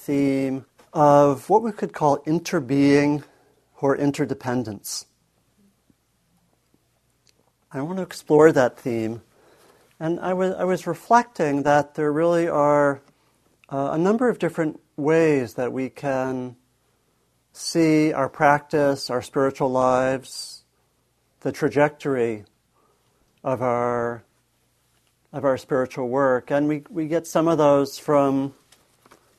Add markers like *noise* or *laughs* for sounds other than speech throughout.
theme of what we could call interbeing or interdependence. I want to explore that theme. And I was, I was reflecting that there really are uh, a number of different ways that we can see our practice, our spiritual lives, the trajectory of our of our spiritual work. And we, we get some of those from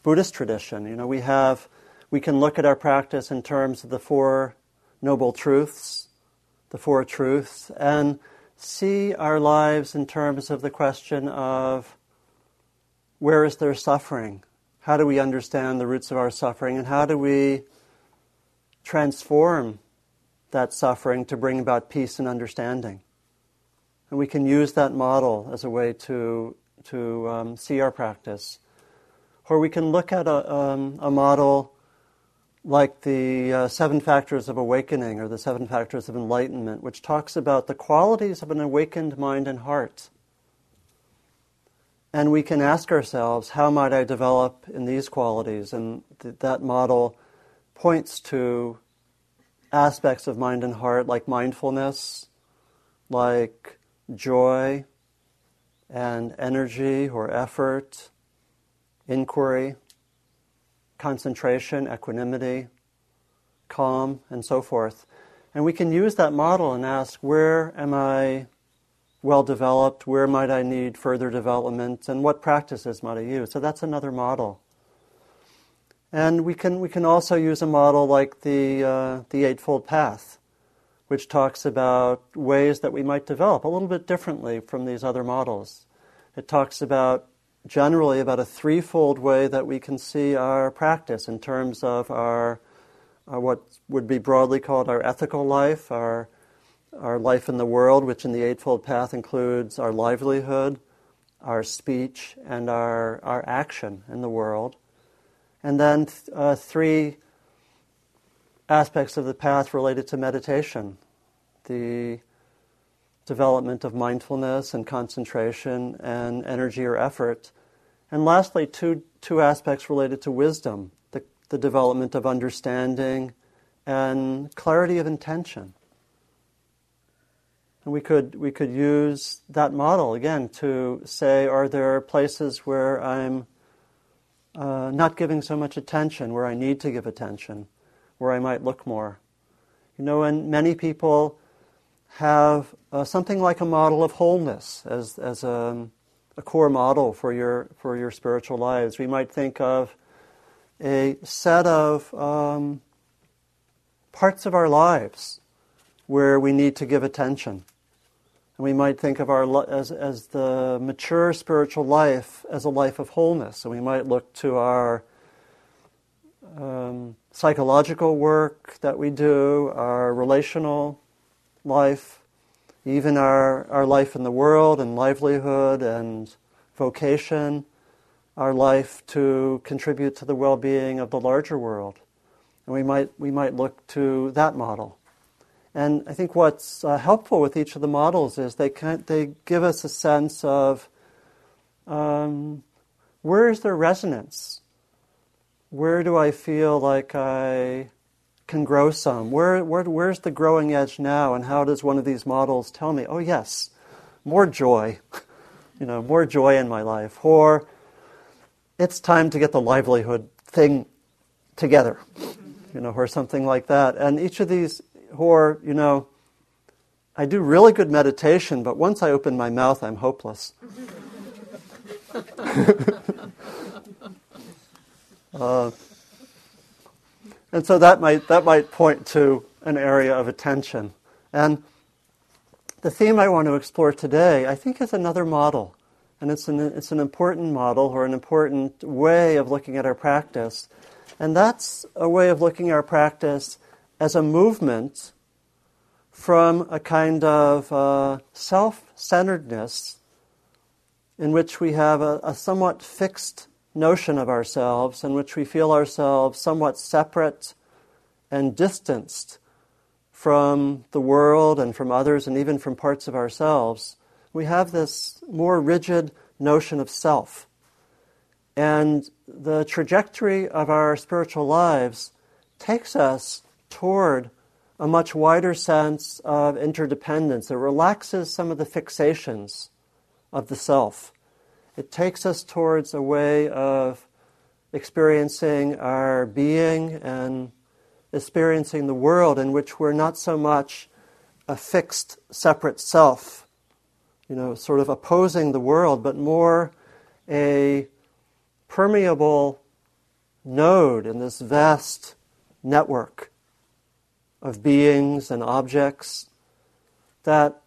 Buddhist tradition. You know, we have we can look at our practice in terms of the four noble truths, the four truths, and see our lives in terms of the question of where is there suffering? How do we understand the roots of our suffering? And how do we transform that suffering to bring about peace and understanding? And we can use that model as a way to, to um, see our practice. Or we can look at a, um, a model like the uh, Seven Factors of Awakening or the Seven Factors of Enlightenment, which talks about the qualities of an awakened mind and heart. And we can ask ourselves, how might I develop in these qualities? And th- that model points to aspects of mind and heart like mindfulness, like joy and energy or effort, inquiry, concentration, equanimity, calm, and so forth. And we can use that model and ask, where am I well developed? Where might I need further development? And what practices might I use? So that's another model. And we can, we can also use a model like the, uh, the Eightfold Path, which talks about ways that we might develop a little bit differently from these other models. It talks about generally about a threefold way that we can see our practice in terms of our, what would be broadly called our ethical life, our our life in the world, which in the Eightfold Path includes our livelihood, our speech, and our, our action in the world. And then uh, three aspects of the path related to meditation the development of mindfulness and concentration and energy or effort. And lastly, two, two aspects related to wisdom the, the development of understanding and clarity of intention. And we could, we could use that model again to say, are there places where I'm uh, not giving so much attention, where I need to give attention, where I might look more? You know, and many people have uh, something like a model of wholeness as, as a, a core model for your, for your spiritual lives. We might think of a set of um, parts of our lives where we need to give attention. And we might think of our as, as the mature spiritual life as a life of wholeness. And we might look to our um, psychological work that we do, our relational life, even our, our life in the world and livelihood and vocation, our life to contribute to the well being of the larger world. And we might, we might look to that model. And I think what's uh, helpful with each of the models is they, can, they give us a sense of um, where is there resonance? Where do I feel like I can grow some? Where, where, where's the growing edge now? And how does one of these models tell me, oh, yes, more joy, *laughs* you know, more joy in my life? Or it's time to get the livelihood thing together, *laughs* you know, or something like that. And each of these or, you know, I do really good meditation, but once I open my mouth, I'm hopeless. *laughs* uh, and so that might, that might point to an area of attention. And the theme I want to explore today, I think, is another model. And it's an, it's an important model or an important way of looking at our practice. And that's a way of looking at our practice as a movement from a kind of uh, self centeredness in which we have a, a, somewhat fixed notion of ourselves, in which we feel ourselves somewhat separate and distanced from the world and from others and even from parts of ourselves. We have this more rigid notion of self. And the trajectory of our spiritual lives takes us toward a much wider sense of interdependence. It relaxes some of the fixations of the self. It takes us towards a way of experiencing our being and experiencing the world in which we're not so much a fixed, separate self, you know, sort of opposing the world, but more a permeable node in this vast network of beings and objects that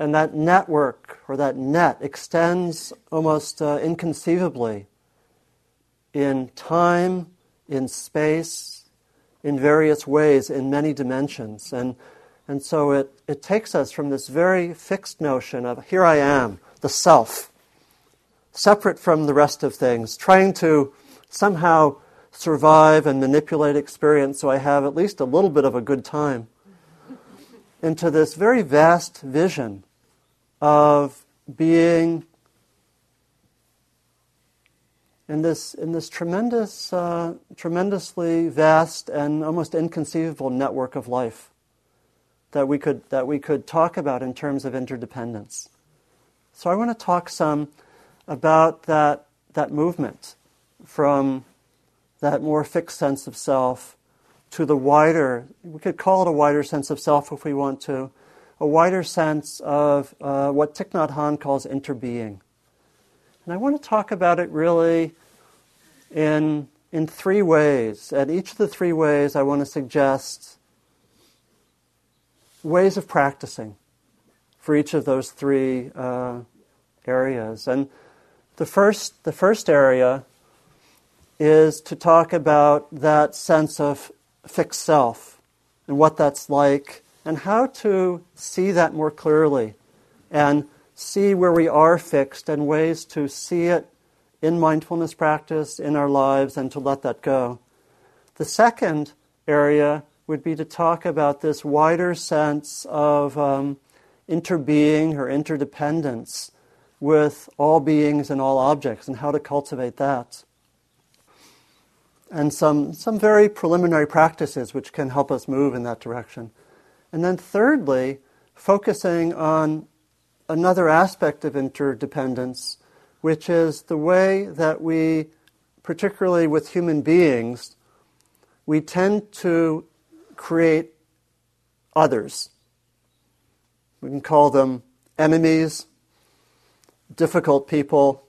and that network or that net extends almost uh, inconceivably in time, in space, in various ways, in many dimensions. And, and so it, it takes us from this very fixed notion of here I am, the self, separate from the rest of things, trying to somehow survive and manipulate experience so I have at least a little bit of a good time, into this very vast vision of being in this, in this tremendous, uh, tremendously vast and almost inconceivable network of life that we, could, that we could talk about in terms of interdependence. So I want to talk some about that, that movement from that more fixed sense of self to the wider, we could call it a wider sense of self if we want to, a wider sense of uh, what Thich Nhat Hanh calls interbeing. And I want to talk about it really in, in three ways. At each of the three ways, I want to suggest ways of practicing for each of those three uh, areas. And the first, the first area is to talk about that sense of fixed self and what that's like and how to see that more clearly and see where we are fixed and ways to see it in mindfulness practice in our lives and to let that go. The second area would be to talk about this wider sense of um, interbeing or interdependence with all beings and all objects and how to cultivate that and some, some very preliminary practices which can help us move in that direction. And then, thirdly, focusing on another aspect of interdependence, which is the way that we, particularly with human beings, we tend to create others. We can call them enemies, difficult people,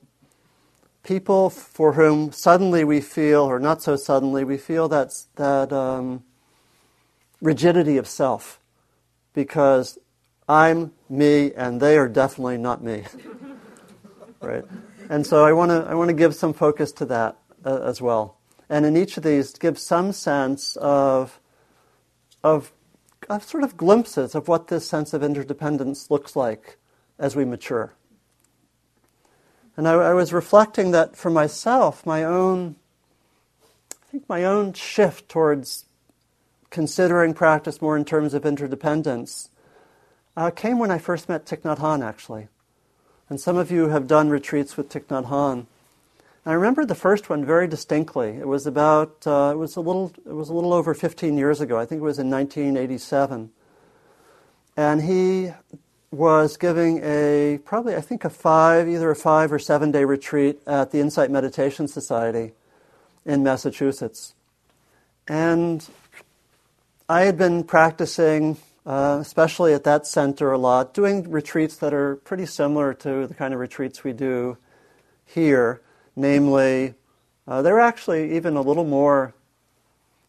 people for whom suddenly we feel, or not so suddenly, we feel that, that um, rigidity of self because I'm me and they are definitely not me. *laughs* right? And so I want to I want to give some focus to that uh, as well. And in each of these, give some sense of, of, of sort of glimpses of what this sense of interdependence looks like as we mature. And I, I was reflecting that for myself, my own, I think my own shift towards considering practice more in terms of interdependence uh, came when I first met Thich Nhat Hanh, actually. And some of you have done retreats with Thich Nhat Hanh. I remember the first one very distinctly. It was about, uh, it was a little, it was a little over 15 years ago. I think it was in 1987. And he was giving a probably I think a five either a five or seven day retreat at the Insight Meditation Society in Massachusetts, and I had been practicing, uh, especially at that center, a lot, doing retreats that are pretty similar to the kind of retreats we do here. Namely, uh, they're actually even a little more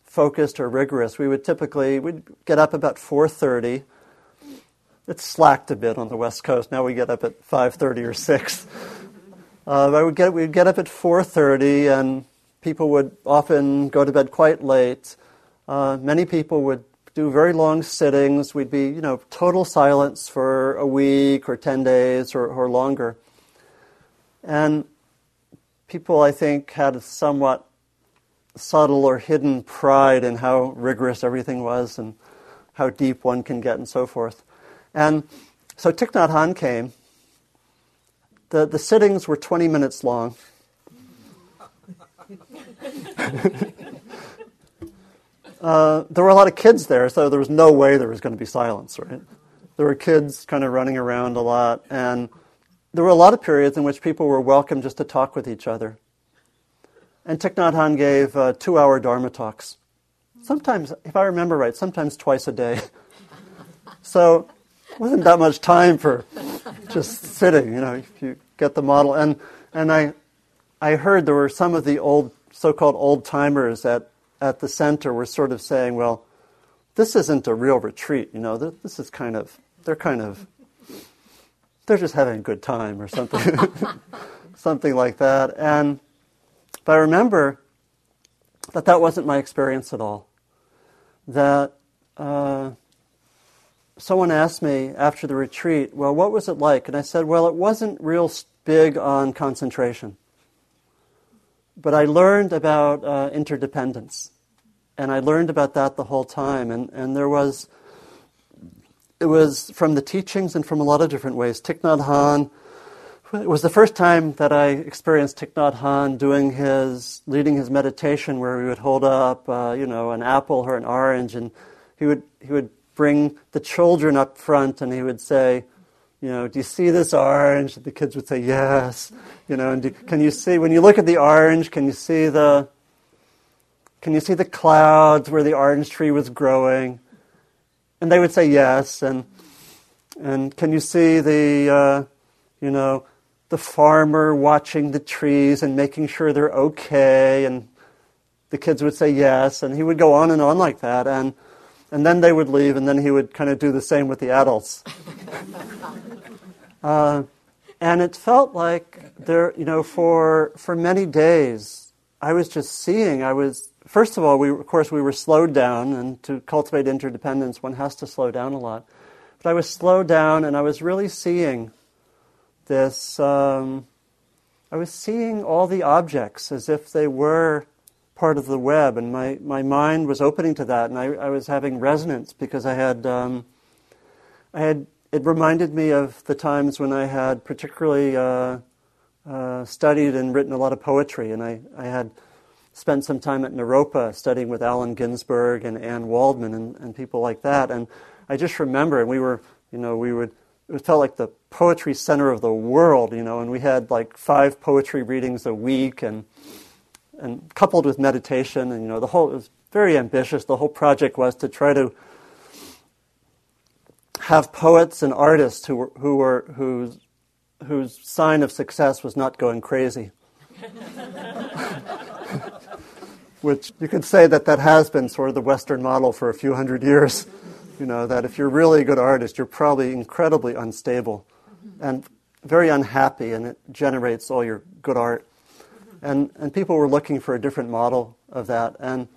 focused or rigorous. We would typically we'd get up about 4:30 it's slacked a bit on the West Coast. Now we get up at 5:30 or 6. Uh, I would get we'd get up at 4:30, and people would often go to bed quite late. Uh, many people would do very long sittings. We'd be, you know, total silence for a week or 10 days or, or longer. And people, I think, had a somewhat subtle or hidden pride in how rigorous everything was and how deep one can get and so forth. And so Thich Nhat Hanh came. The, the sittings were 20 minutes long. *laughs* uh, there were a lot of kids there, so there was no way there was going to be silence, right? There were kids kind of running around a lot, and there were a lot of periods in which people were welcome just to talk with each other. And Thich Nhat Hanh gave uh, two hour Dharma talks. Sometimes, if I remember right, sometimes twice a day. *laughs* so wasn't that much time for just sitting, you know, if you get the model. And, and I, I heard there were some of the old, so called old timers at, at the center were sort of saying, well, this isn't a real retreat, you know, this is kind of, they're kind of, they're just having a good time or something, *laughs* something like that. And, but I remember that that wasn't my experience at all. That uh, someone asked me after the retreat, well, what was it like? And I said, well, it wasn't real big on concentration. But I learned about uh, interdependence. And I learned about that the whole time. And, and there was, it was from the teachings and from a lot of different ways. Thich Nhat Hanh, it was the first time that I experienced Thich Nhat Hanh doing his, leading his meditation where we would hold up, uh, you know, an apple or an orange and he would, he would bring the children up front and he would say, you know, do you see this orange? The kids would say, yes. You know, and do, can you see, when you look at the orange, can you see the, can you see the clouds where the orange tree was growing? And they would say yes. And, and can you see the, uh, you know, the farmer watching the trees and making sure they're okay? And the kids would say yes. And he would go on and on like that. And, and then they would leave, and then he would kind of do the same with the adults. *laughs* uh, and it felt like there, you know, for, for many days, I was just seeing, I was first of all, we, of course, we were slowed down, and to cultivate interdependence, one has to slow down a lot. But I was slowed down, and I was really seeing this. Um, I was seeing all the objects as if they were part of the web, and my, my mind was opening to that, and I, I was having resonance because I had, um, I had. It reminded me of the times when I had particularly uh, uh, studied and written a lot of poetry, and I, I had spent some time at Naropa studying with Allen Ginsberg and Anne Waldman and, and people like that. And I just remember, and we were, you know, we would, it felt like the poetry center of the world, you know, and we had like five poetry readings a week and, and coupled with meditation. And, you know, the whole, it was very ambitious. The whole project was to try to have poets and artists who were, who were, whose, whose sign of success was not going crazy. *laughs* which you could say that that has been sort of the Western model for a few hundred years. You know, that if you're really a good artist, you're probably incredibly unstable and very unhappy, and it generates all your good art. And, and people were looking for a different model of that. And,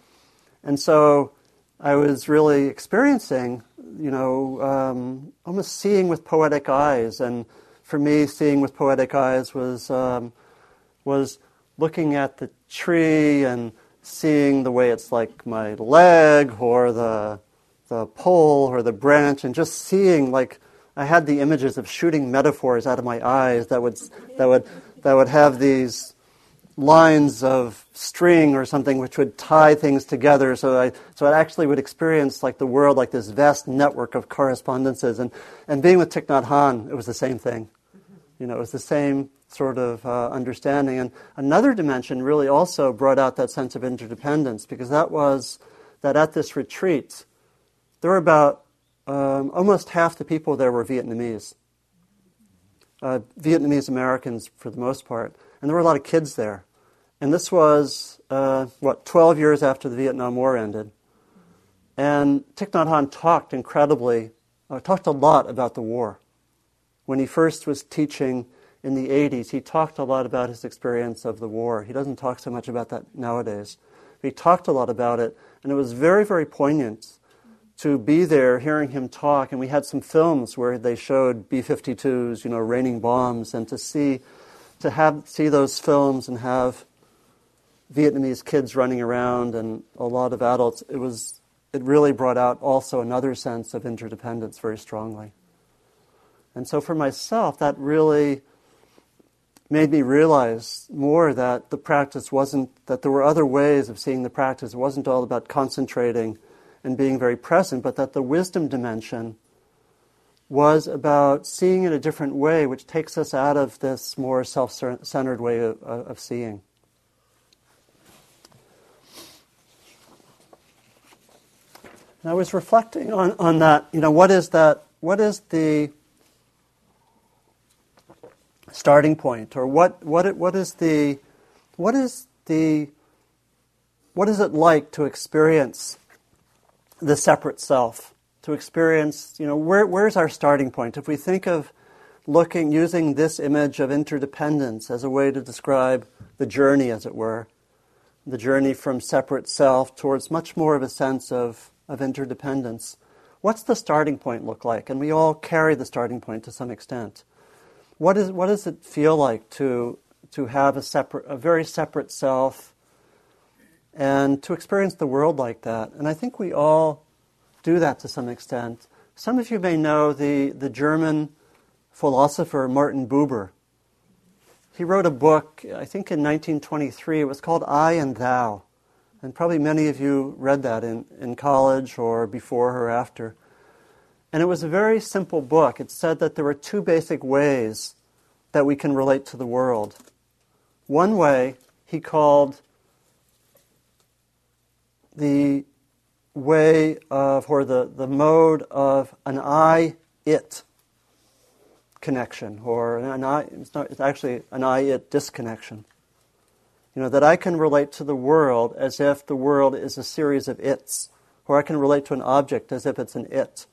and so I was really experiencing, you know, um, almost seeing with poetic eyes. And for me, seeing with poetic eyes was, um, was looking at the tree and seeing the way it's like my leg or the, the pole or the branch and just seeing like I had the images of shooting metaphors out of my eyes that would, that would, that would have these lines of string or something which would tie things together. So I, so I actually would experience like the world like this vast network of correspondences. And, and being with Thich Nhat it was the same thing. You know it was the same sort of uh, understanding. And another dimension really also brought out that sense of interdependence because that was that at this retreat, there were about um, almost half the people there were Vietnamese. Uh, Vietnamese Americans for the most part. And there were a lot of kids there. And this was, uh, what, 12 years after the Vietnam War ended. And Thich Nhat Hanh talked incredibly, uh, talked a lot about the war. When he first was teaching in the 80s, he talked a lot about his experience of the war. He doesn't talk so much about that nowadays. But he talked a lot about it, and it was very, very poignant to be there hearing him talk. And we had some films where they showed B 52s, you know, raining bombs, and to see, to have, see those films and have Vietnamese kids running around and a lot of adults, it was, it really brought out also another sense of interdependence very strongly. And so for myself, that really made me realize more that the practice wasn't, that there were other ways of seeing the practice. It wasn't all about concentrating and being very present, but that the wisdom dimension was about seeing in a different way, which takes us out of this more self centered way of, of seeing. And I was reflecting on, on that, you know, what is that, what is the starting point, or what, what, what is the, what is the, what is it like to experience the separate self? To experience, you know, where, where's our starting point? If we think of looking, using this image of interdependence as a way to describe the journey, as it were, the journey from separate self towards much more of a sense of, of interdependence. What's the starting point look like? And we all carry the starting point to some extent. What, is, what does it feel like to, to have a, separate, a very separate self and to experience the world like that? And I think we all do that to some extent. Some of you may know the, the German philosopher Martin Buber. He wrote a book, I think in 1923. It was called I and Thou. And probably many of you read that in, in college or before or after. And it was a very simple book. It said that there were two basic ways that we can relate to the world. One way he called the way of, or the, the mode of an I it connection, or an I, it's, not, it's actually an I it disconnection. You know, that I can relate to the world as if the world is a series of its, or I can relate to an object as if it's an it.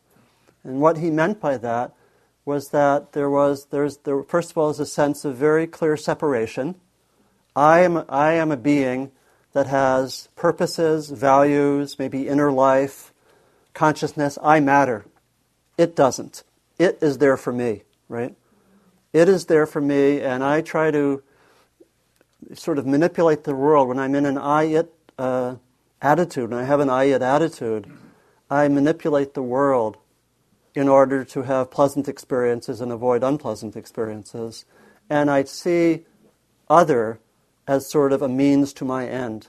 And what he meant by that was that there was, there's, there, first of all, is a sense of very clear separation. I am, I am a being that has purposes, values, maybe inner life, consciousness. I matter. It doesn't. It is there for me, right? It is there for me, and I try to sort of manipulate the world when I'm in an I it uh, attitude, and I have an I it attitude. I manipulate the world in order to have pleasant experiences and avoid unpleasant experiences. And I see other as sort of a means to my end.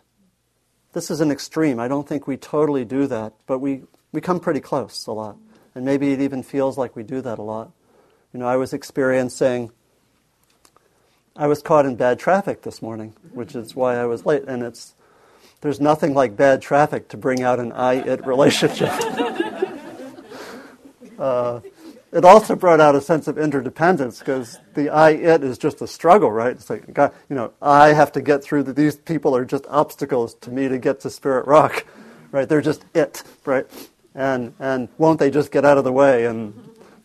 This is an extreme. I don't think we totally do that, but we, we come pretty close a lot. And maybe it even feels like we do that a lot. You know, I was experiencing, I was caught in bad traffic this morning, which is why I was late. And it's, there's nothing like bad traffic to bring out an I it relationship. *laughs* Uh, it also brought out a sense of interdependence because the I it is just a struggle, right? It's like, God, you know, I have to get through that. These people are just obstacles to me to get to Spirit Rock, right? They're just it, right? And and won't they just get out of the way and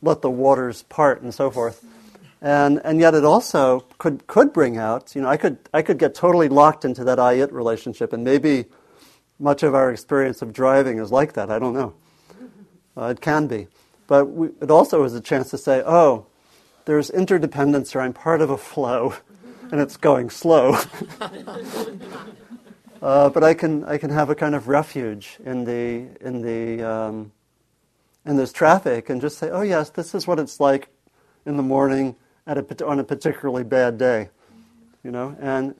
let the waters part and so forth? And and yet it also could could bring out, you know, I could I could get totally locked into that I it relationship, and maybe much of our experience of driving is like that. I don't know. Uh, it can be. But we, it also is a chance to say, oh, there's interdependence or I'm part of a flow *laughs* and it's going slow. *laughs* uh, but I can, I can have a kind of refuge in, the, in, the, um, in this traffic and just say, oh, yes, this is what it's like in the morning at a, on a particularly bad day. You know, and,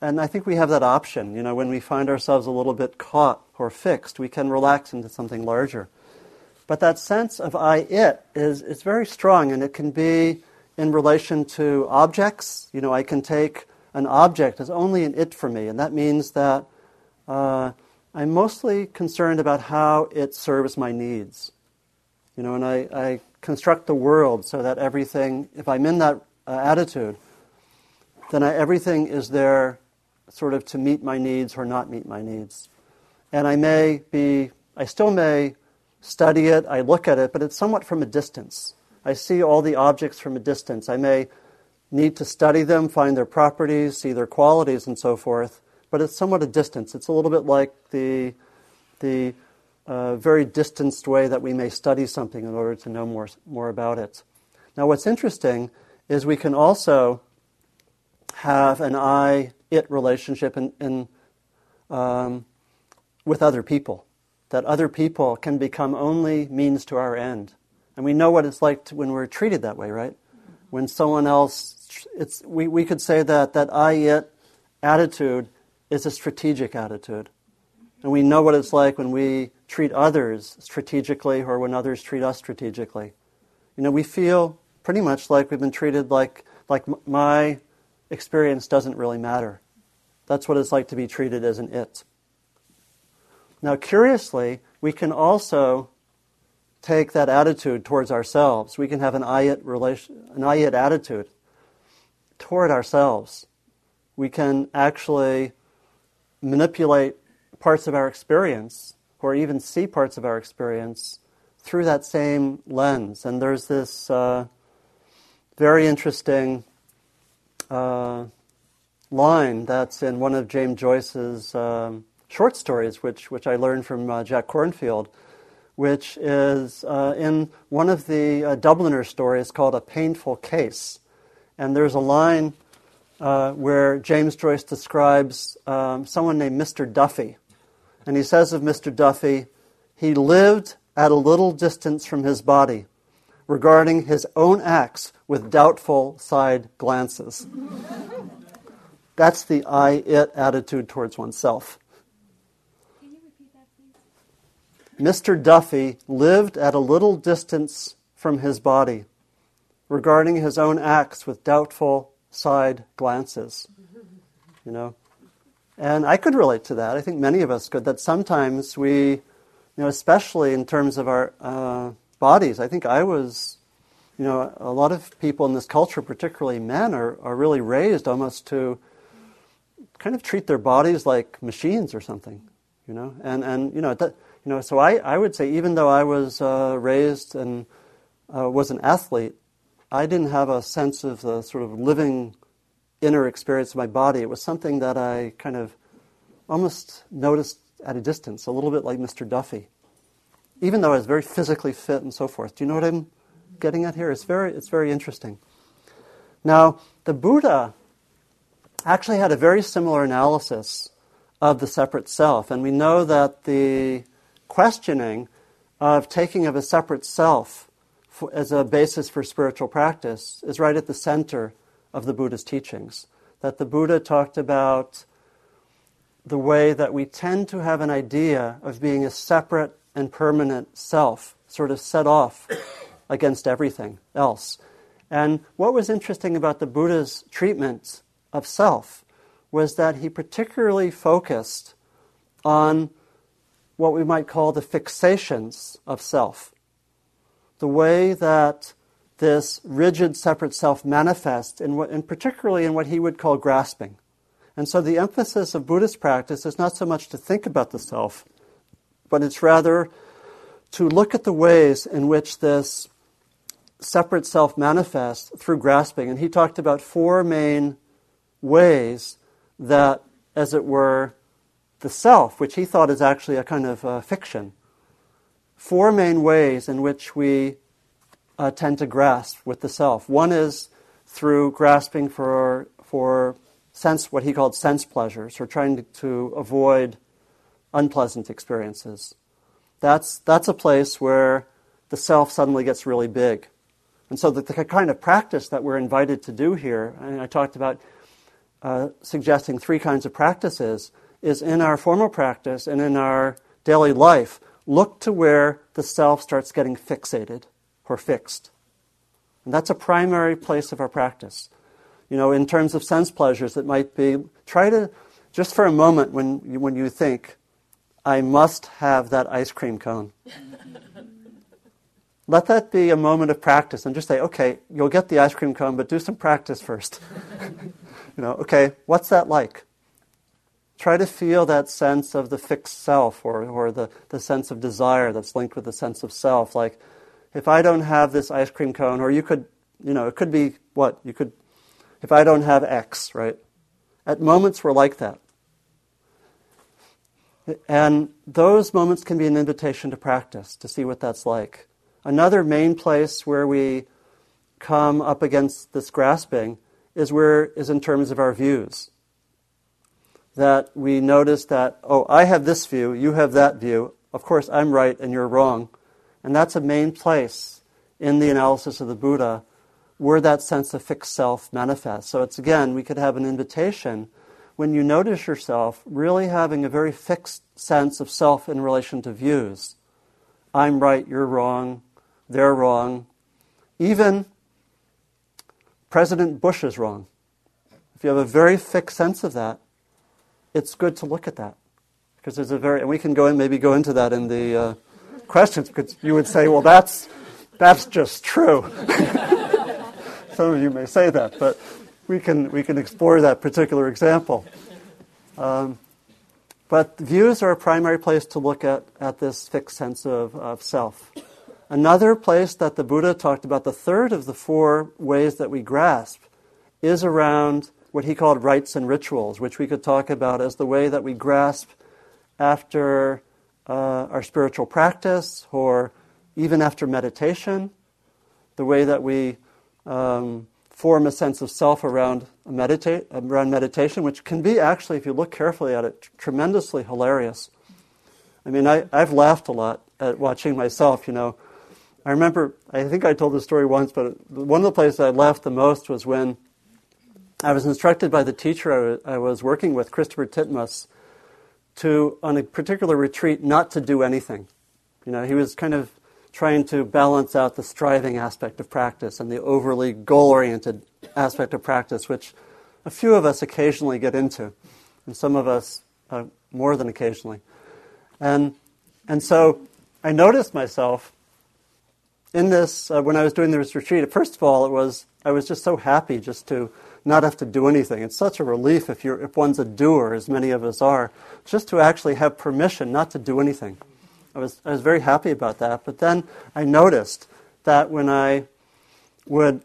and I think we have that option. You know, when we find ourselves a little bit caught or fixed, we can relax into something larger. But that sense of I it is, is very strong, and it can be in relation to objects. You know, I can take an object as only an it for me, and that means that uh, I'm mostly concerned about how it serves my needs. You know, and I, I construct the world so that everything, if I'm in that uh, attitude, then I, everything is there sort of to meet my needs or not meet my needs. And I may be, I still may study it, I look at it, but it's somewhat from a distance. I see all the objects from a distance. I may need to study them, find their properties, see their qualities, and so forth, but it's somewhat a distance. It's a little bit like the, the uh, very distanced way that we may study something in order to know more, more about it. Now, what's interesting is we can also have an I it relationship in, in um, with other people that other people can become only means to our end. And we know what it's like to, when we're treated that way, right? When someone else it's, we, we could say that that I it attitude is a strategic attitude. And we know what it's like when we treat others strategically or when others treat us strategically. You know, we feel pretty much like we've been treated like, like my experience doesn't really matter. That's what it's like to be treated as an it. Now, curiously, we can also take that attitude towards ourselves. We can have an I relation, an attitude toward ourselves. We can actually manipulate parts of our experience or even see parts of our experience through that same lens. And there's this uh, very interesting uh, line that's in one of James Joyce's um, short stories, which, which I learned from uh, Jack Kornfield, which is uh, in one of the uh, Dubliner stories called A Painful Case. And there's a line uh, where James Joyce describes um, someone named Mr. Duffy. And he says of Mr. Duffy, he lived at a little distance from his body, regarding his own acts with doubtful side glances. *laughs* That's the I it attitude towards oneself. Mr. Duffy lived at a little distance from his body, regarding his own acts with doubtful side glances. You know? And I could relate to that. I think many of us could. That sometimes we, you know, especially in terms of our uh, bodies, I think I was, you know, a lot of people in this culture, particularly men, are, are really raised almost to kind of treat their bodies like machines or something, you know. And, and you know, that, you know, so I, I would say even though I was uh, raised and uh, was an athlete, I didn't have a sense of the sort of living inner experience of my body. It was something that I kind of almost noticed at a distance, a little bit like Mr. Duffy. Even though I was very physically fit and so forth. Do you know what I'm getting at here? It's very, it's very interesting. Now, the Buddha actually had a very similar analysis of the separate self, and we know that the questioning of taking of a separate self for, as a basis for spiritual practice is right at the center of the Buddha's teachings. That the Buddha talked about the way that we tend to have an idea of being a separate and permanent self, sort of set off *coughs* against everything else. And what was interesting about the Buddha's treatment of self was that he particularly focused on what we might call the fixations of self the way that this rigid separate self manifests, in what, and particularly in what he would call grasping. And so the emphasis of Buddhist practice is not so much to think about the self, but it's rather to look at the ways in which this separate self manifests through grasping. And he talked about four main ways that, as it were, the self, which he thought is actually a kind of uh, fiction, four main ways in which we uh, tend to grasp with the self. One is through grasping for, for sense, what he called sense pleasures, or trying to, to avoid unpleasant experiences. That's, that's a place where the self suddenly gets really big. And so the, the kind of practice that we're invited to do here, and I talked about uh, suggesting three kinds of practices, is in our formal practice and in our daily life look to where the self starts getting fixated or fixed. And that's a primary place of our practice. You know, in terms of sense pleasures, it might be try to, just for a moment, when you, when you think, I must have that ice cream cone. *laughs* Let that be a moment of practice and just say, okay, you'll get the ice cream cone, but do some practice first. *laughs* you know, okay, what's that like? Try to feel that sense of the fixed self or, or the, the sense of desire that's linked with the sense of self. Like, if I don't have this ice cream cone, or you could, you know, it could be what? You could, if I don't have X, right? At moments we're like that. And those moments can be an invitation to practice, to see what that's like. Another main place where we come up against this grasping is where is in terms of our views that we notice that, oh, I have this view, you have that view. Of course, I'm right and you're wrong. And that's a main place in the analysis of the Buddha where that sense of fixed self manifests. So it's again, we could have an invitation when you notice yourself really having a very fixed sense of self in relation to views. I'm right, you're wrong, they're wrong. Even President Bush is wrong. If you have a very fixed sense of that, it's good to look at that. Because there's a very, and we can go and maybe go into that in the uh, questions, because you would say, well, that's, that's just true. *laughs* Some of you may say that, but we can, we can explore that particular example. Um, but views are a primary place to look at, at this fixed sense of, of self. Another place that the Buddha talked about, the third of the four ways that we grasp, is around what he called rites and rituals, which we could talk about as the way that we grasp after uh, our spiritual practice or even after meditation, the way that we um, form a sense of self around, medita- around meditation, which can be actually, if you look carefully at it, tremendously hilarious. I mean, I, I've laughed a lot at watching myself, you know. I remember, I think I told this story once, but one of the places I laughed the most was when I was instructed by the teacher I was working with, Christopher Titmuss, to, on a particular retreat, not to do anything. You know, he was kind of trying to balance out the striving aspect of practice and the overly goal oriented aspect of practice, which a few of us occasionally get into, and some of us uh, more than occasionally. And, and so I noticed myself in this, uh, when I was doing this retreat, first of all, it was, I was just so happy just to not have to do anything. It's such a relief if, you're, if one's a doer, as many of us are, just to actually have permission not to do anything. I was, I was very happy about that. But then I noticed that when I would,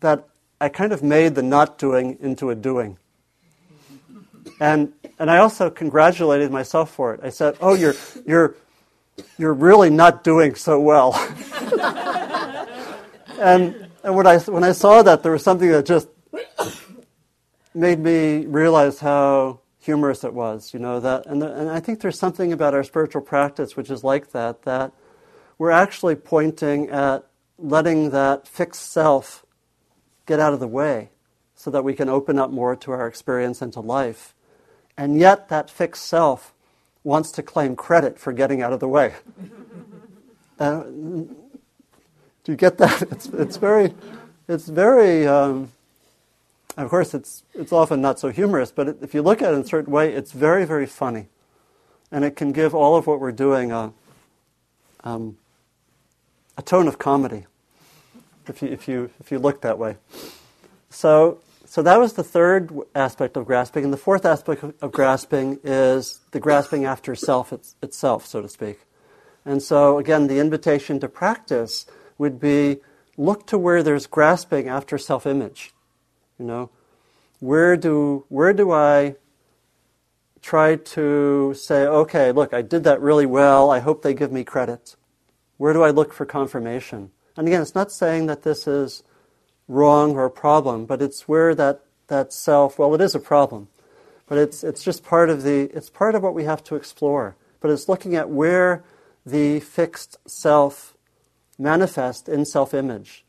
that I kind of made the not doing into a doing. And, and I also congratulated myself for it. I said, Oh, you're, you're, you're really not doing so well. *laughs* and and when, I, when I saw that, there was something that just made me realize how humorous it was, you know, that, and, the, and I think there's something about our spiritual practice which is like that, that we're actually pointing at letting that fixed self get out of the way so that we can open up more to our experience and to life. And yet, that fixed self wants to claim credit for getting out of the way. *laughs* uh, do you get that? It's, it's very, it's very um, of course, it's, it's often not so humorous, but if you look at it in a certain way, it's very, very funny. And it can give all of what we're doing a, um, a tone of comedy, if you, if, you, if you look that way. So, so that was the third aspect of grasping. And the fourth aspect of grasping is the grasping after self it's, itself, so to speak. And so, again, the invitation to practice would be look to where there's grasping after self image. You know, where do where do I try to say, okay, look, I did that really well. I hope they give me credit. Where do I look for confirmation? And again, it's not saying that this is wrong or a problem, but it's where that, that self, well, it is a problem, but it's, it's just part of the, it's part of what we have to explore. But it's looking at where the fixed self manifests in self image.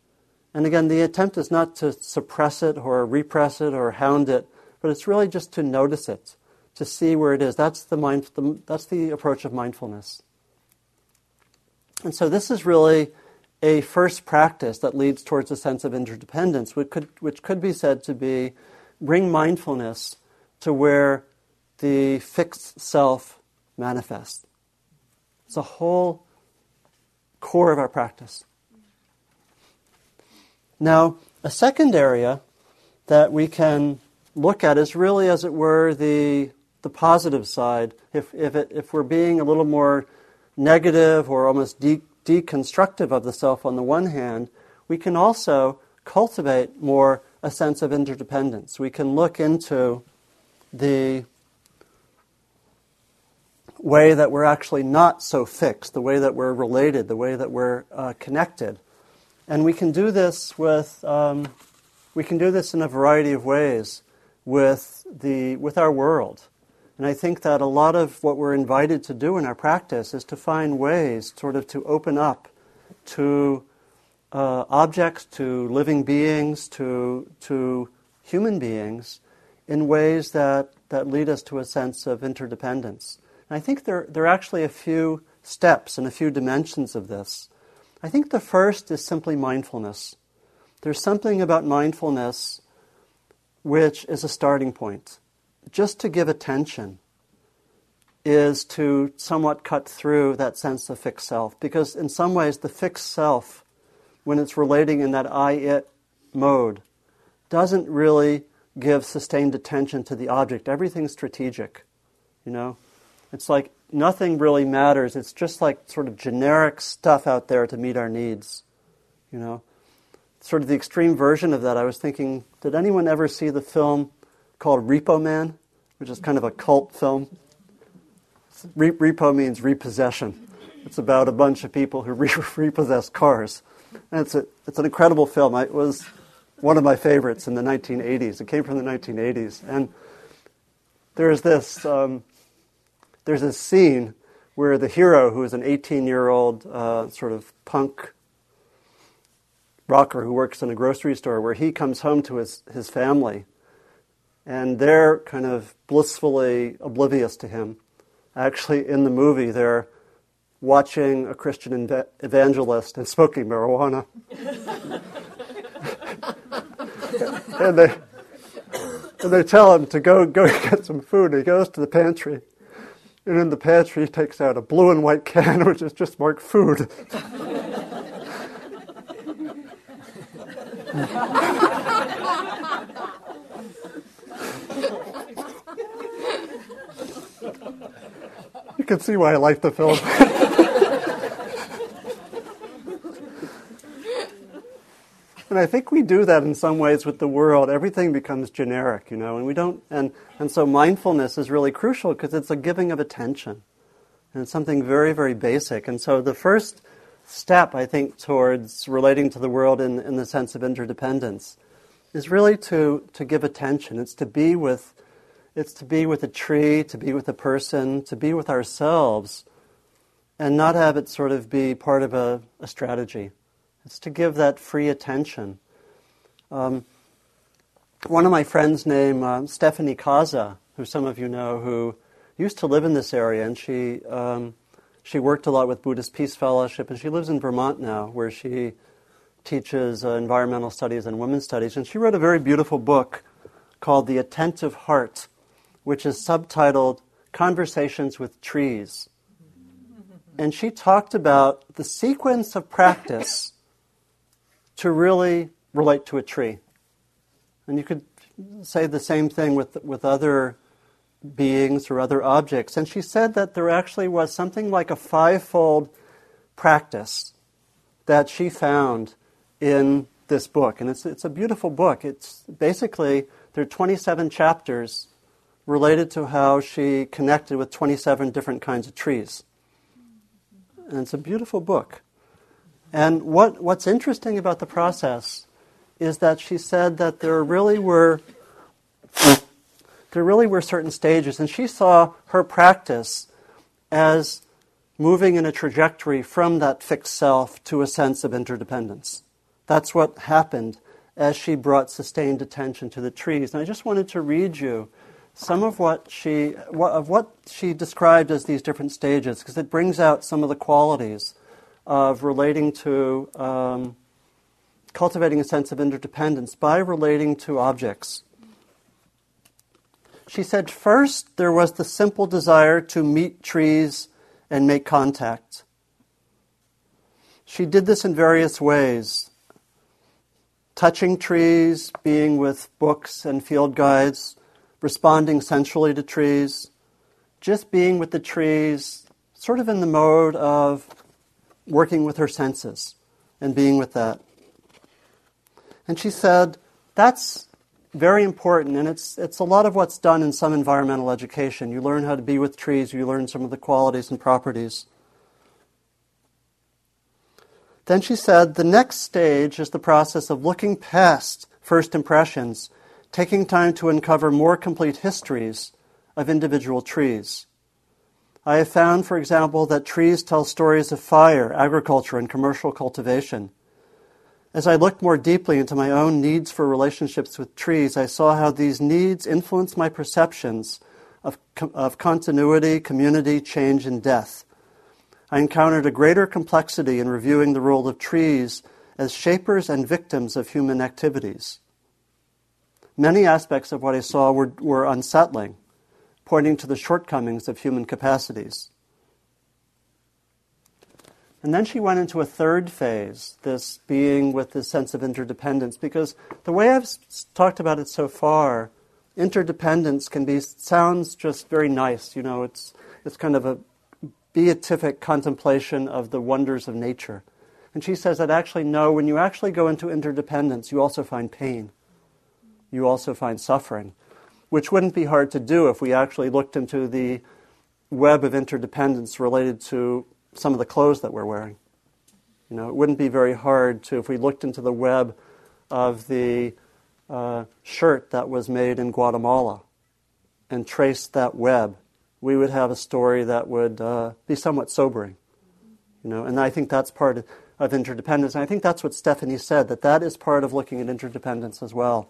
And again, the attempt is not to suppress it or repress it or hound it, but it's really just to notice it, to see where it is. That's the, mind, the, that's the approach of mindfulness. And so this is really a first practice that leads towards a sense of interdependence, which could, which could be said to be bring mindfulness to where the fixed self manifests. It's a whole core of our practice. Now, a second area that we can look at is really, as it were, the, the positive side. If, if, it, if we're being a little more negative or almost de- deconstructive of the self on the one hand, we can also cultivate more a sense of interdependence. We can look into the way that we're actually not so fixed, the way that we're related, the way that we're uh, connected. And we can do this with um, we can do this in a variety of ways with the with our world. And I think that a lot of what we're invited to do in our practice is to find ways sort of to open up to uh, objects, to living beings, to, to human beings in ways that, that lead us to a sense of interdependence. And I think there, there are actually a few steps and a few dimensions of this. I think the first is simply mindfulness. There's something about mindfulness which is a starting point. Just to give attention is to somewhat cut through that sense of fixed self. Because in some ways, the fixed self, when it's relating in that I it mode, doesn't really give sustained attention to the object. Everything's strategic, you know? It's like nothing really matters. It's just like sort of generic stuff out there to meet our needs, you know? Sort of the extreme version of that, I was thinking, did anyone ever see the film called Repo Man, which is kind of a cult film? Re- repo means repossession. It's about a bunch of people who *laughs* re- repossess cars. And it's, a, it's an incredible film. I, it was one of my favorites in the 1980s. It came from the 1980s. And there's this, um, there's this scene where the hero, who is an 18 year old uh, sort of punk rocker who works in a grocery store, where he comes home to his, his family and they're kind of blissfully oblivious to him. Actually, in the movie, they're watching a Christian evangelist and smoking marijuana. *laughs* and they and they tell him to go go *laughs* get some food. He goes to the pantry, and in the pantry he takes out a blue and white can, *laughs* which is just marked food. you can see why I like the film. I think we do that in some ways with the world. Everything becomes generic, you know, and we don't, and, and so mindfulness is really crucial because it's a giving of attention. And it's something very, very basic. And so the first step, I think, towards relating to the world in, in the sense of interdependence is really to, to give attention. It's to be with, it's to be with a tree, to be with a person, to be with ourselves, and not have it sort of be part of a, a strategy. It's to give that free attention. Um, one of my friends named uh, Stephanie Kaza, who some of you know, who used to live in this area, and she um, she worked a lot with Buddhist Peace Fellowship, and she lives in Vermont now, where she teaches uh, environmental studies and women's studies. And she wrote a very beautiful book called The Attentive Heart, which is subtitled Conversations with Trees. And she talked about the sequence of practice to really relate to a tree. And you could say the same thing with, with other beings or other objects. And she said that there actually was something like a fivefold practice that she found in this book. And it's, it's a beautiful book. It's basically, there are 27 chapters related to how she connected with 27 different kinds of trees. And it's a beautiful book. And what, what's interesting about the process is that she said that there really were there really were certain stages, and she saw her practice as moving in a trajectory from that fixed self to a sense of interdependence. That's what happened as she brought sustained attention to the trees. And I just wanted to read you some of what she of what she described as these different stages because it brings out some of the qualities of relating to um, cultivating a sense of interdependence by relating to objects. She said, first, there was the simple desire to meet trees and make contact. She did this in various ways touching trees, being with books and field guides, responding sensually to trees, just being with the trees, sort of in the mode of working with her senses and being with that. And she said, that's very important, and it's, it's a lot of what's done in some environmental education. You learn how to be with trees, you learn some of the qualities and properties. Then she said, the next stage is the process of looking past first impressions, taking time to uncover more complete histories of individual trees. I have found, for example, that trees tell stories of fire, agriculture, and commercial cultivation. As I looked more deeply into my own needs for relationships with trees, I saw how these needs influence my perceptions of, of continuity, community, change, and death. I encountered a greater complexity in reviewing the role of trees as shapers and victims of human activities. Many aspects of what I saw were, were unsettling, pointing to the shortcomings of human capacities. And then she went into a third phase, this being with this sense of interdependence, because the way I've talked about it so far, interdependence can be sounds just very nice. You know, it's it's kind of a beatific contemplation of the wonders of nature. And she says that actually no, when you actually go into interdependence, you also find pain. You also find suffering, which wouldn't be hard to do if we actually looked into the web of interdependence related to some of the clothes that we're wearing. You know, it wouldn't be very hard to, if we looked into the web of the uh, shirt that was made in Guatemala and traced that web, we would have a story that would uh, be somewhat sobering. You know, and I think that's part of, of interdependence. And I think that's what Stephanie said, that that is part of looking at interdependence as well.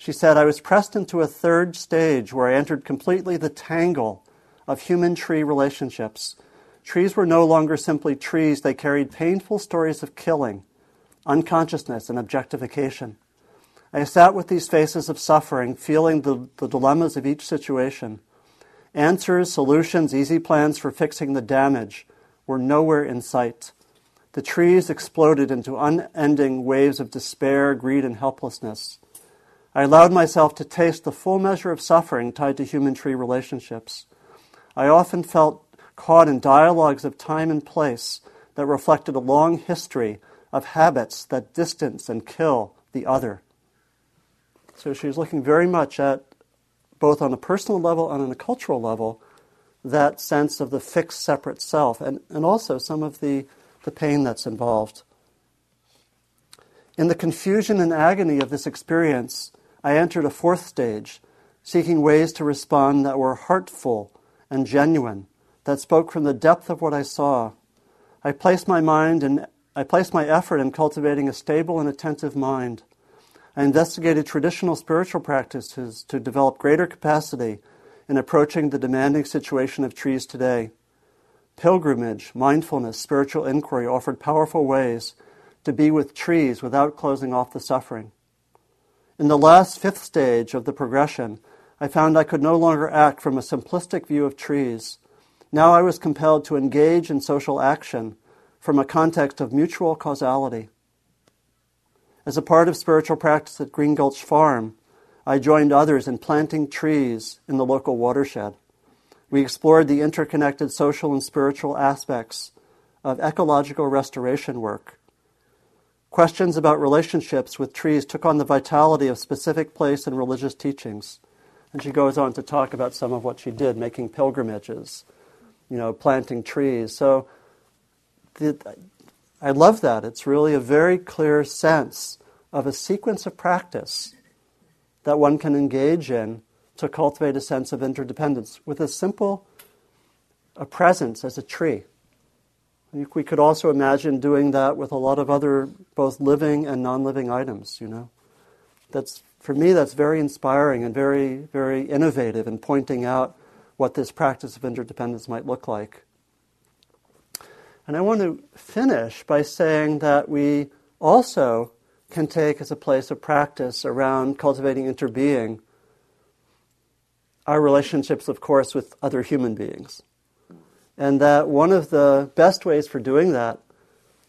She said, I was pressed into a third stage where I entered completely the tangle of human tree relationships Trees were no longer simply trees, they carried painful stories of killing, unconsciousness, and objectification. I sat with these faces of suffering, feeling the, the dilemmas of each situation. Answers, solutions, easy plans for fixing the damage were nowhere in sight. The trees exploded into unending waves of despair, greed, and helplessness. I allowed myself to taste the full measure of suffering tied to human tree relationships. I often felt caught in dialogues of time and place that reflected a long history of habits that distance and kill the other. So she's looking very much at, both on a personal level and on a cultural level, that sense of the fixed, separate self, and, and also some of the, the pain that's involved. In the confusion and agony of this experience, I entered a fourth stage, seeking ways to respond that were heartful and genuine, that spoke from the depth of what I saw. I placed my mind and I placed my effort in cultivating a stable and attentive mind. I investigated traditional spiritual practices to develop greater capacity in approaching the demanding situation of trees today. Pilgrimage, mindfulness, spiritual inquiry offered powerful ways to be with trees without closing off the suffering. In the last fifth stage of the progression, I found I could no longer act from a simplistic view of trees now I was compelled to engage in social action from a context of mutual causality. As a part of spiritual practice at Green Gulch Farm, I joined others in planting trees in the local watershed. We explored the interconnected social and spiritual aspects of ecological restoration work. Questions about relationships with trees took on the vitality of specific place and religious teachings. And she goes on to talk about some of what she did, making pilgrimages, you know, planting trees. So the, I love that. It's really a very clear sense of a sequence of practice that one can engage in to cultivate a sense of interdependence with a simple a presence as a tree. We could also imagine doing that with a lot of other both living and non-living items, you know. That's for me that's very inspiring and very very innovative in pointing out what this practice of interdependence might look like. And I want to finish by saying that we also can take as a place of practice around cultivating interbeing our relationships, of course, with other human beings. And that one of the best ways for doing that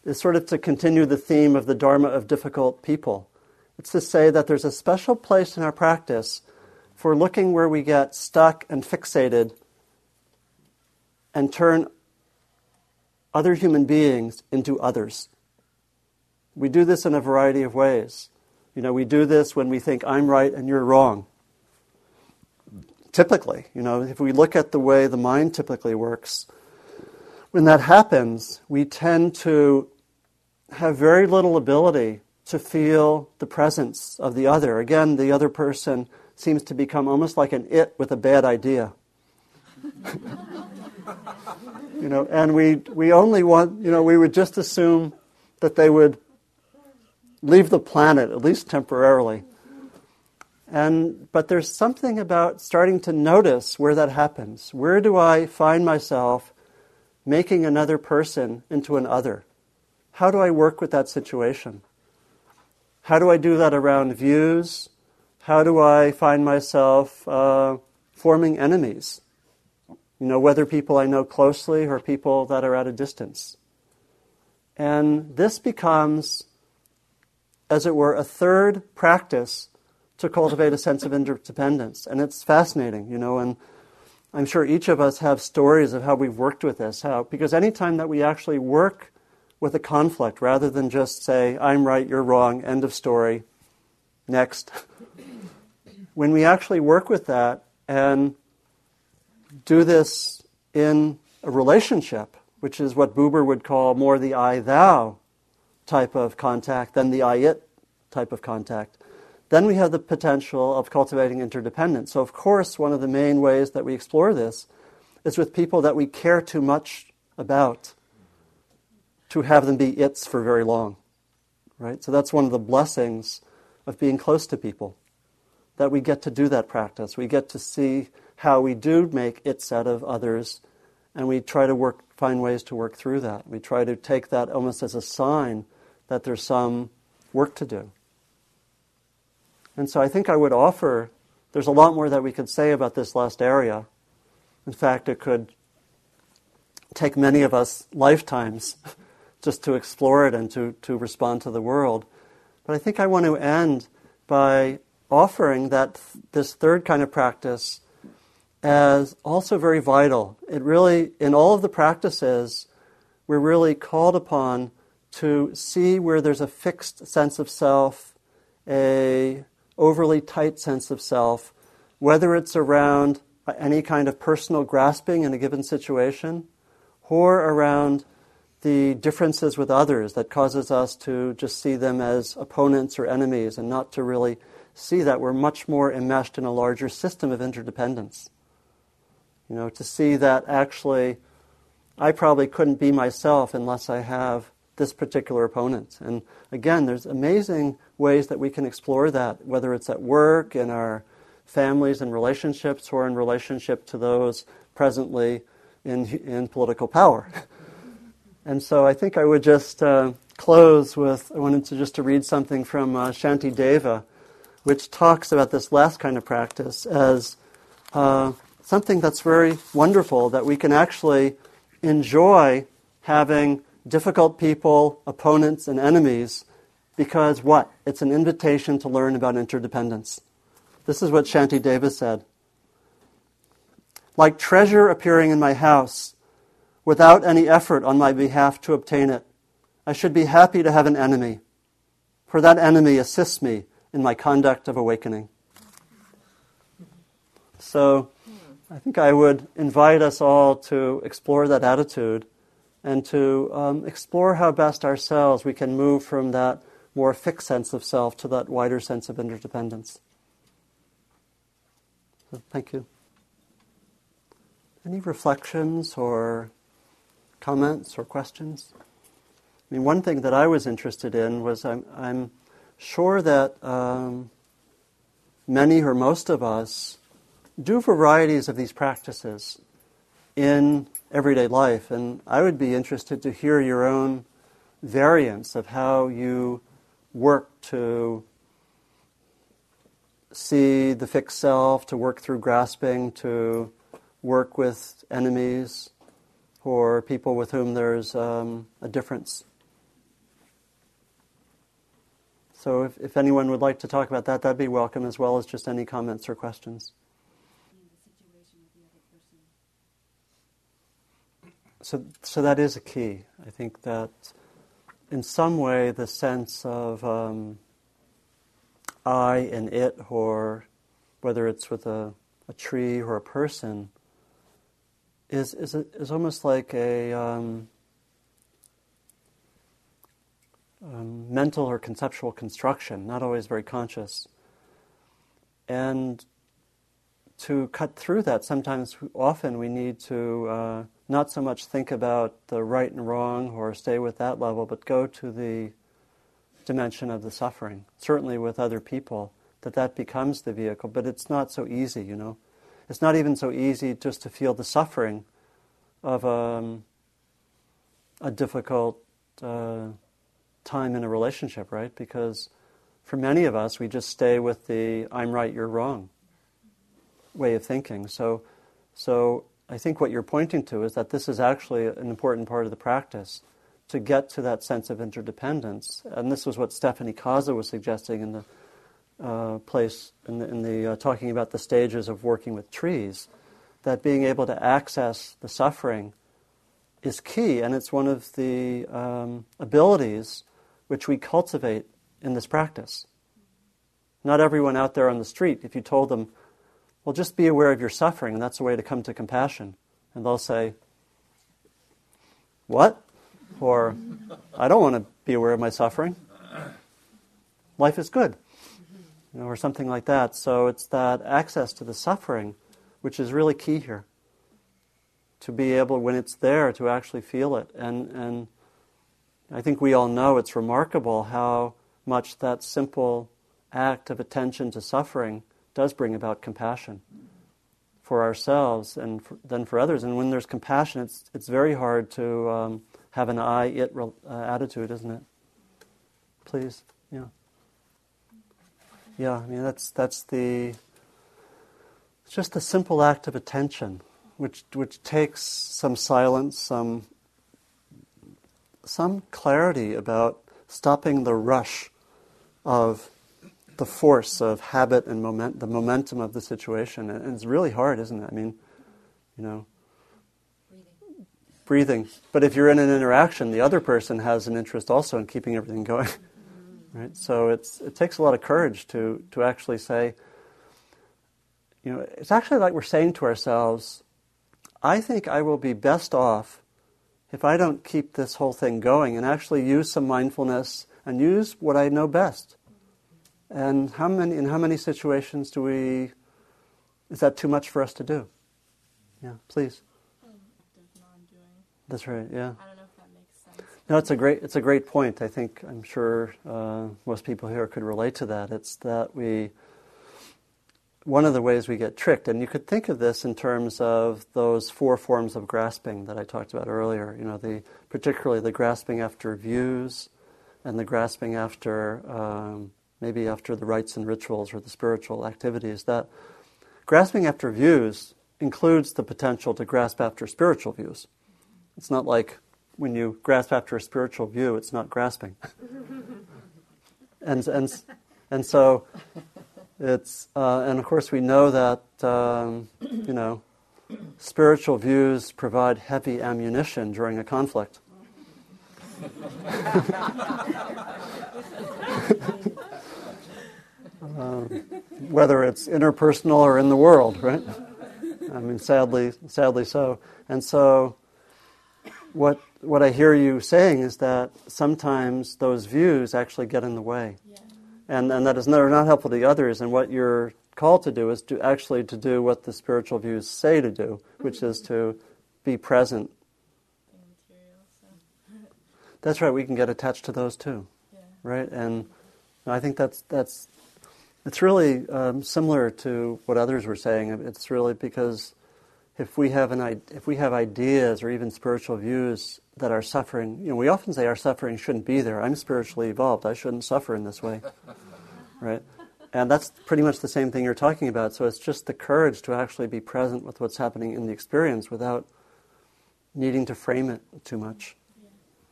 is sort of to continue the theme of the Dharma of difficult people. It's to say that there's a special place in our practice for looking where we get stuck and fixated and turn other human beings into others. We do this in a variety of ways. You know, we do this when we think I'm right and you're wrong. Typically, you know, if we look at the way the mind typically works, when that happens, we tend to have very little ability to feel the presence of the other. Again, the other person seems to become almost like an it with a bad idea. *laughs* you know, and we, we only want, you know, we would just assume that they would leave the planet, at least temporarily. And, but there's something about starting to notice where that happens. Where do I find myself making another person into an other? How do I work with that situation? How do I do that around views? How do I find myself uh, forming enemies? You know, whether people I know closely or people that are at a distance. And this becomes, as it were, a third practice to cultivate a sense of interdependence. And it's fascinating, you know, and I'm sure each of us have stories of how we've worked with this, how, because anytime that we actually work with a conflict, rather than just say, I'm right, you're wrong, end of story, next, *laughs* when we actually work with that and do this in a relationship, which is what Buber would call more the I thou type of contact than the I it type of contact, then we have the potential of cultivating interdependence. So, of course, one of the main ways that we explore this is with people that we care too much about to have them be its for very long. Right? So, that's one of the blessings of being close to people that we get to do that practice. We get to see how we do make its out of others, and we try to work, find ways to work through that. We try to take that almost as a sign that there's some work to do. And so I think I would offer, there's a lot more that we could say about this last area. In fact, it could take many of us lifetimes *laughs* just to explore it and to, to respond to the world. But I think I want to end by offering that this third kind of practice as also very vital. It really, in all of the practices, we're really called upon to see where there's a fixed sense of self, a overly tight sense of self, whether it's around any kind of personal grasping in a given situation, or around the differences with others that causes us to just see them as opponents or enemies and not to really see that we're much more enmeshed in a larger system of interdependence. You know, to see that actually I probably couldn't be myself unless I have this particular opponent. And again, there's amazing ways that we can explore that, whether it's at work, in our families and relationships, or in relationship to those presently in, in political power. *laughs* and so I think I would just uh, close with, I wanted to just to read something from uh, Shanti Deva, which talks about this last kind of practice as uh, something that's very wonderful that we can actually enjoy having difficult people, opponents, and enemies because what? It's an invitation to learn about interdependence. This is what Shanti Deva said. Like treasure appearing in my house without any effort on my behalf to obtain it, I should be happy to have an enemy, for that enemy assists me in my conduct of awakening. So I think I would invite us all to explore that attitude and to um, explore how best ourselves we can move from that more fixed sense of self to that wider sense of interdependence. So, thank you. Any reflections or comments or questions? I mean, one thing that I was interested in was I'm, I'm sure that um, many or most of us do varieties of these practices in everyday life, and I would be interested to hear your own variants of how you work to see the fixed self, to work through grasping, to work with enemies or people with whom there's um, a difference. So if, if anyone would like to talk about that, that'd be welcome, as well as just any comments or questions. So, so that is a key. I think that in some way the sense of um, I and it, or whether it's with a, a tree or a person, is, is, a, is almost like a, um, um, mental or conceptual construction, not always very conscious. And to cut through that, sometimes, often, we need to uh, not so much think about the right and wrong or stay with that level, but go to the dimension of the suffering. Certainly with other people, that that becomes the vehicle. But it's not so easy, you know. It's not even so easy just to feel the suffering of um, a difficult uh, time in a relationship, right? Because for many of us, we just stay with the "I'm right, you're wrong" way of thinking. So, so I think what you're pointing to is that this is actually an important part of the practice to get to that sense of interdependence. And this was what Stephanie Kaza was suggesting in the uh, place in the, in the uh, talking about the stages of working with trees. That being able to access the suffering is key, and it's one of the um, abilities which we cultivate in this practice. Not everyone out there on the street, if you told them, well, just be aware of your suffering, and that's a way to come to compassion. And they'll say, What? Or, I don't want to be aware of my suffering. Life is good. You know, or something like that. So it's that access to the suffering which is really key here. To be able, when it's there, to actually feel it. And, and I think we all know it's remarkable how much that simple act of attention to suffering does bring about compassion for ourselves and for, then for others. And when there's compassion, it's, it's very hard to um, have an I it uh, attitude, isn't it? Please, yeah. Yeah, I mean, that's, that's the. It's just a simple act of attention, which, which takes some silence, some, some clarity about stopping the rush of the force of habit and moment, the momentum of the situation. And it's really hard, isn't it? I mean, you know, breathing. breathing. But if you're in an interaction, the other person has an interest also in keeping everything going. *laughs* Right? So it's, it takes a lot of courage to, to actually say, you know, it's actually like we're saying to ourselves, I think I will be best off if I don't keep this whole thing going and actually use some mindfulness and use what I know best and how many, in how many situations do we, is that too much for us to do? Yeah, please. That's right, yeah. I don't know if that makes sense. No, it's a great, it's a great point. I think, I'm sure uh, most people here could relate to that. It's that we, one of the ways we get tricked, and you could think of this in terms of those four forms of grasping that I talked about earlier. You know, the particularly the grasping after views, and the grasping after um, maybe after the rites and rituals or the spiritual activities, that grasping after views includes the potential to grasp after spiritual views. It's not like when you grasp after a spiritual view, it's not grasping. *laughs* and, and, and so it's, uh, and of course we know that, um, you know, spiritual views provide heavy ammunition during a conflict. *laughs* Um, whether it's interpersonal or in the world, right? I mean, sadly, sadly so. And so, what what I hear you saying is that sometimes those views actually get in the way, yeah. and and that is not, not helpful to others. And what you're called to do is to actually to do what the spiritual views say to do, which is to be present. That's right. We can get attached to those too, yeah. right? And I think that's that's it's really um, similar to what others were saying. It's really because if we have an if we have ideas or even spiritual views that our suffering, you know, we often say our suffering shouldn't be there. I'm spiritually evolved. I shouldn't suffer in this way, *laughs* right? And that's pretty much the same thing you're talking about. So it's just the courage to actually be present with what's happening in the experience without needing to frame it too much.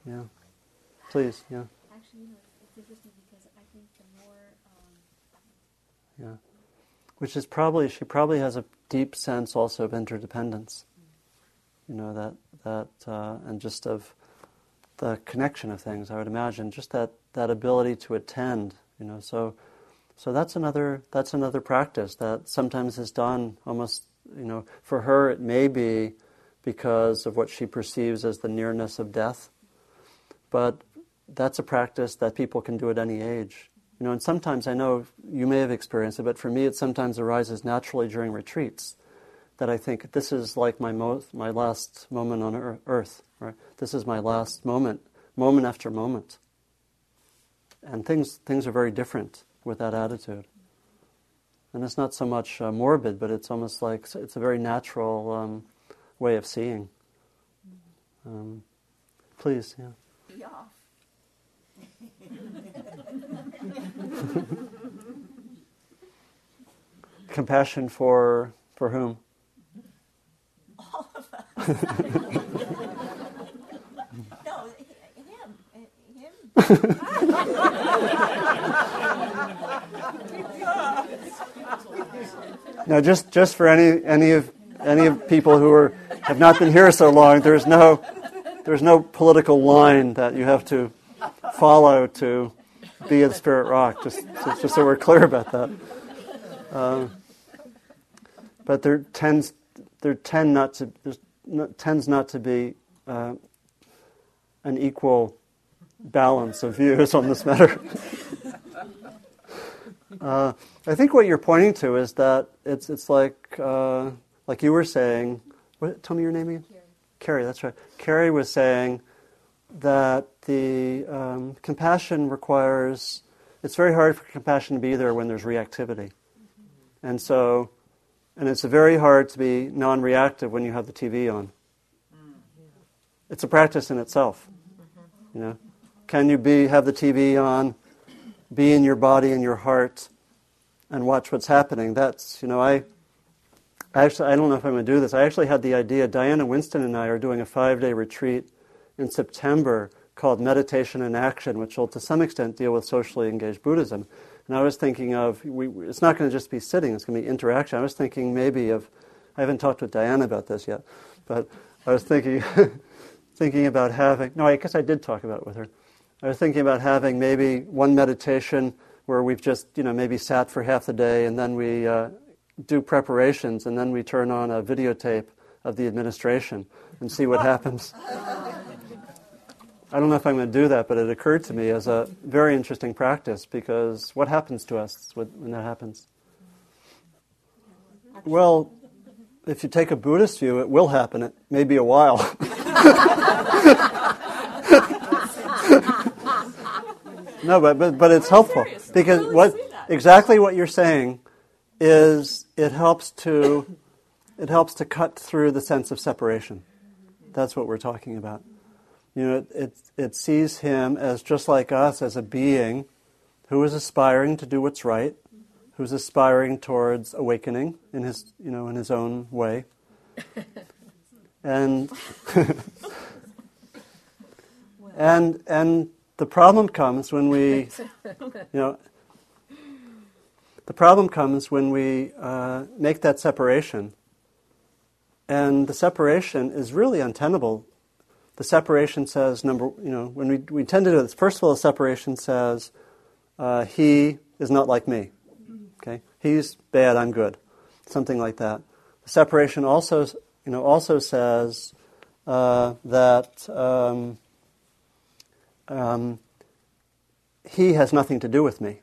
Yeah. yeah. Please, yeah. Yeah. Which is probably, she probably has a deep sense also of interdependence. You know, that, that uh, and just of the connection of things, I would imagine. Just that, that ability to attend, you know. So, so that's another, that's another practice that sometimes is done almost, you know, for her it may be because of what she perceives as the nearness of death. But that's a practice that people can do at any age. You know, and sometimes I know you may have experienced it, but for me it sometimes arises naturally during retreats. That I think this is like my mo- my last moment on earth, right? This is my last moment, moment after moment. and things things are very different with that attitude. And it's not so much uh, morbid, but it's almost like it's a very natural um, way of seeing. Um, please, yeah. Yeah. *laughs* Compassion for for whom? All of us. *laughs* no, him. Him. now, just just for any any of any of people who are have not been here so long, there's no there's no political line that you have to follow to be in Spirit Rock. Just just, just so we're clear about that. Uh, but there tends there tend not to there tends not to be uh, an equal balance of views on this matter. *laughs* uh, I think what you're pointing to is that it's it's like uh, like you were saying. What, tell me your name again. Carrie. Carrie, that's right. Carrie was saying that the um, compassion requires. It's very hard for compassion to be there when there's reactivity, and so and it's very hard to be non reactive when you have the TV on. It's a practice in itself. You know? Can you be have the TV on, be in your body and your heart, and watch what's happening? That's, you know, I actually I don't know if I'm gonna do this. I actually had the idea, Diana Winston and I are doing a five day retreat in September called Meditation in Action, which will to some extent deal with socially engaged Buddhism. And I was thinking of, we, it's not going to just be sitting, it's going to be interaction. I was thinking maybe of, I haven't talked with Diana about this yet, but I was thinking, *laughs* thinking about having, no, I guess I did talk about it with her. I was thinking about having maybe one meditation where we've just, you know, maybe sat for half the day and then we uh, do preparations and then we turn on a videotape of the administration and see what *laughs* happens. I don't know if I'm going to do that, but it occurred to me as a very interesting practice because what happens to us when that happens? Well, if you take a Buddhist view, it will happen. It may be a while. *laughs* no, but, but, but it's helpful because what exactly what you're saying is it helps to it helps to cut through the sense of separation. That's what we're talking about. You know, it, it, it sees him as just like us, as a being who is aspiring to do what's right, who's aspiring towards awakening in his, you know, in his own way. *laughs* and and and the problem comes when we, *laughs* you know, the problem comes when we uh, make that separation, and the separation is really untenable the separation says number you know when we, we tend to do this first of all the separation says uh, he is not like me. Okay? He's bad i'm good. Something like that. The separation also you know also says uh, that um, um, he has nothing to do with me.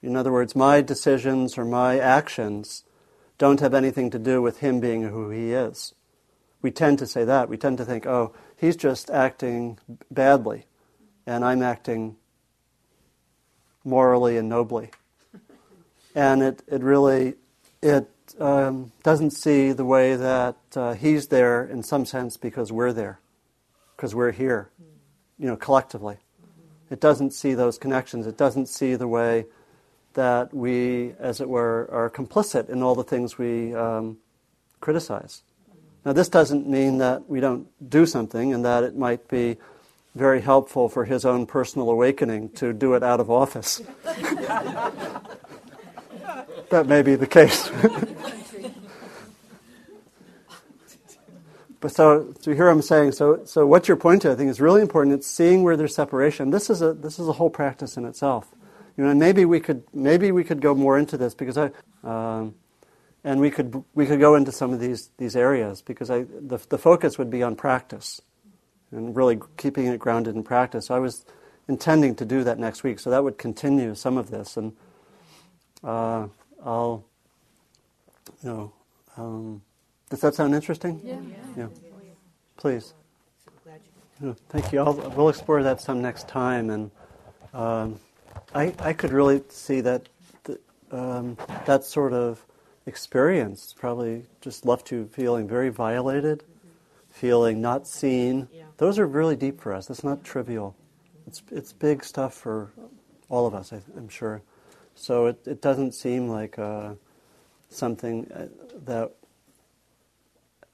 In other words my decisions or my actions don't have anything to do with him being who he is. We tend to say that. We tend to think, oh, he's just acting badly, and I'm acting morally and nobly. And it, it really it um, doesn't see the way that uh, he's there in some sense because we're there, because we're here, you know, collectively. It doesn't see those connections. It doesn't see the way that we, as it were, are complicit in all the things we um, criticize. Now, this doesn't mean that we don't do something and that it might be very helpful for his own personal awakening to do it out of office. *laughs* that may be the case. *laughs* but so, so here I'm saying, so, so what you're pointing to, I think, is really important. It's seeing where there's separation. This is a, this is a whole practice in itself. You know, maybe we could, maybe we could go more into this because I, um, and we could we could go into some of these these areas because I the the focus would be on practice and really keeping it grounded in practice. So I was intending to do that next week, so that would continue some of this, and uh, I'll you know. Um, does that sound interesting? Yeah. Yeah. Please. thank you. I'll, we'll explore that some next time, and Um, I, I could really see that th- um, that sort of experience probably just left you feeling very violated, feeling not seen. Yeah. Those are really deep for us. It's not trivial. It's it's big stuff for all of us. I, am sure. So it it doesn't seem like uh, something uh, that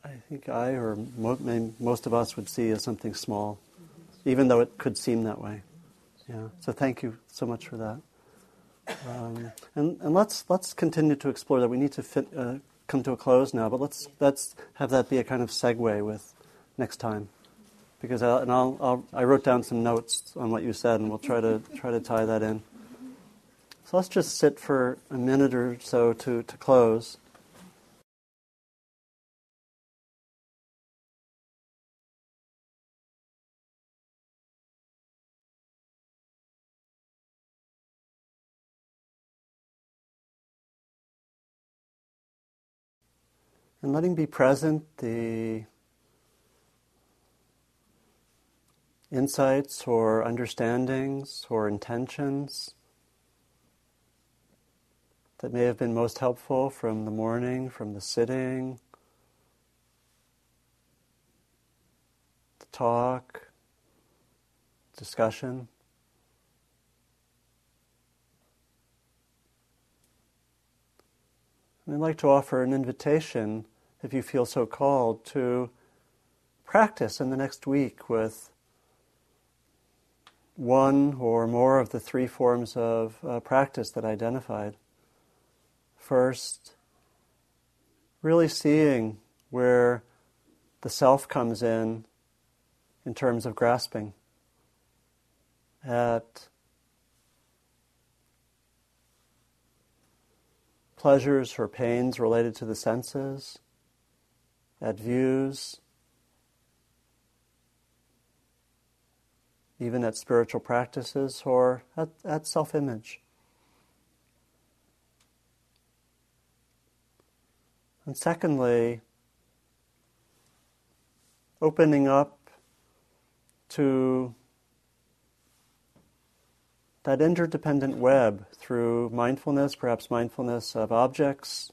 I think I or mo- most of us would see as something small, even though it could seem that way. Yeah. So thank you so much for that. Um, and, and let's let's continue to explore that. We need to fit, uh, come to a close now, but let's let's have that be a kind of segue with next time, because I, and I'll, I'll I wrote down some notes on what you said, and we'll try to *laughs* try to tie that in. So let's just sit for a minute or so to to close. And letting be present the insights or understandings or intentions that may have been most helpful from the morning, from the sitting, the talk, discussion. And I'd like to offer an invitation, if you feel so called, to practice in the next week with one or more of the three forms of uh, practice that I identified. First, really seeing where the self comes in in terms of grasping at pleasures or pains related to the senses, at views, even at spiritual practices or at, at self image. And secondly, opening up to that interdependent web through mindfulness, perhaps mindfulness of objects,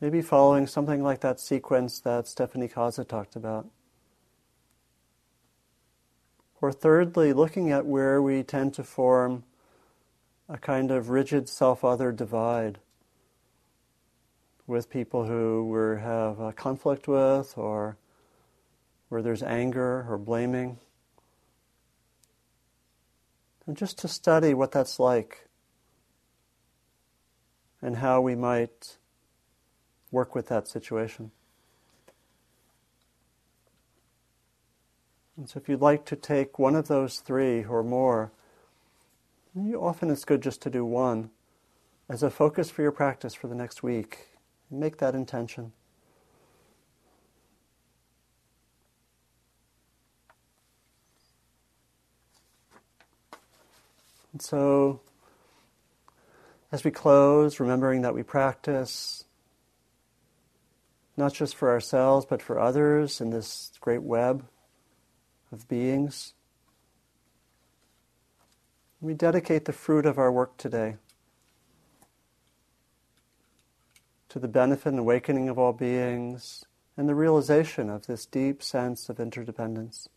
maybe following something like that sequence that Stephanie Kaza talked about. Or thirdly, looking at where we tend to form a kind of rigid self other divide with people who we have a conflict with or where there's anger or blaming. And just to study what that's like and how we might work with that situation. And so, if you'd like to take one of those three or more, often it's good just to do one as a focus for your practice for the next week. Make that intention. And so, as we close, remembering that we practice not just for ourselves, but for others in this great web of beings, we dedicate the fruit of our work today to the benefit and awakening of all beings and the realization of this deep sense of interdependence.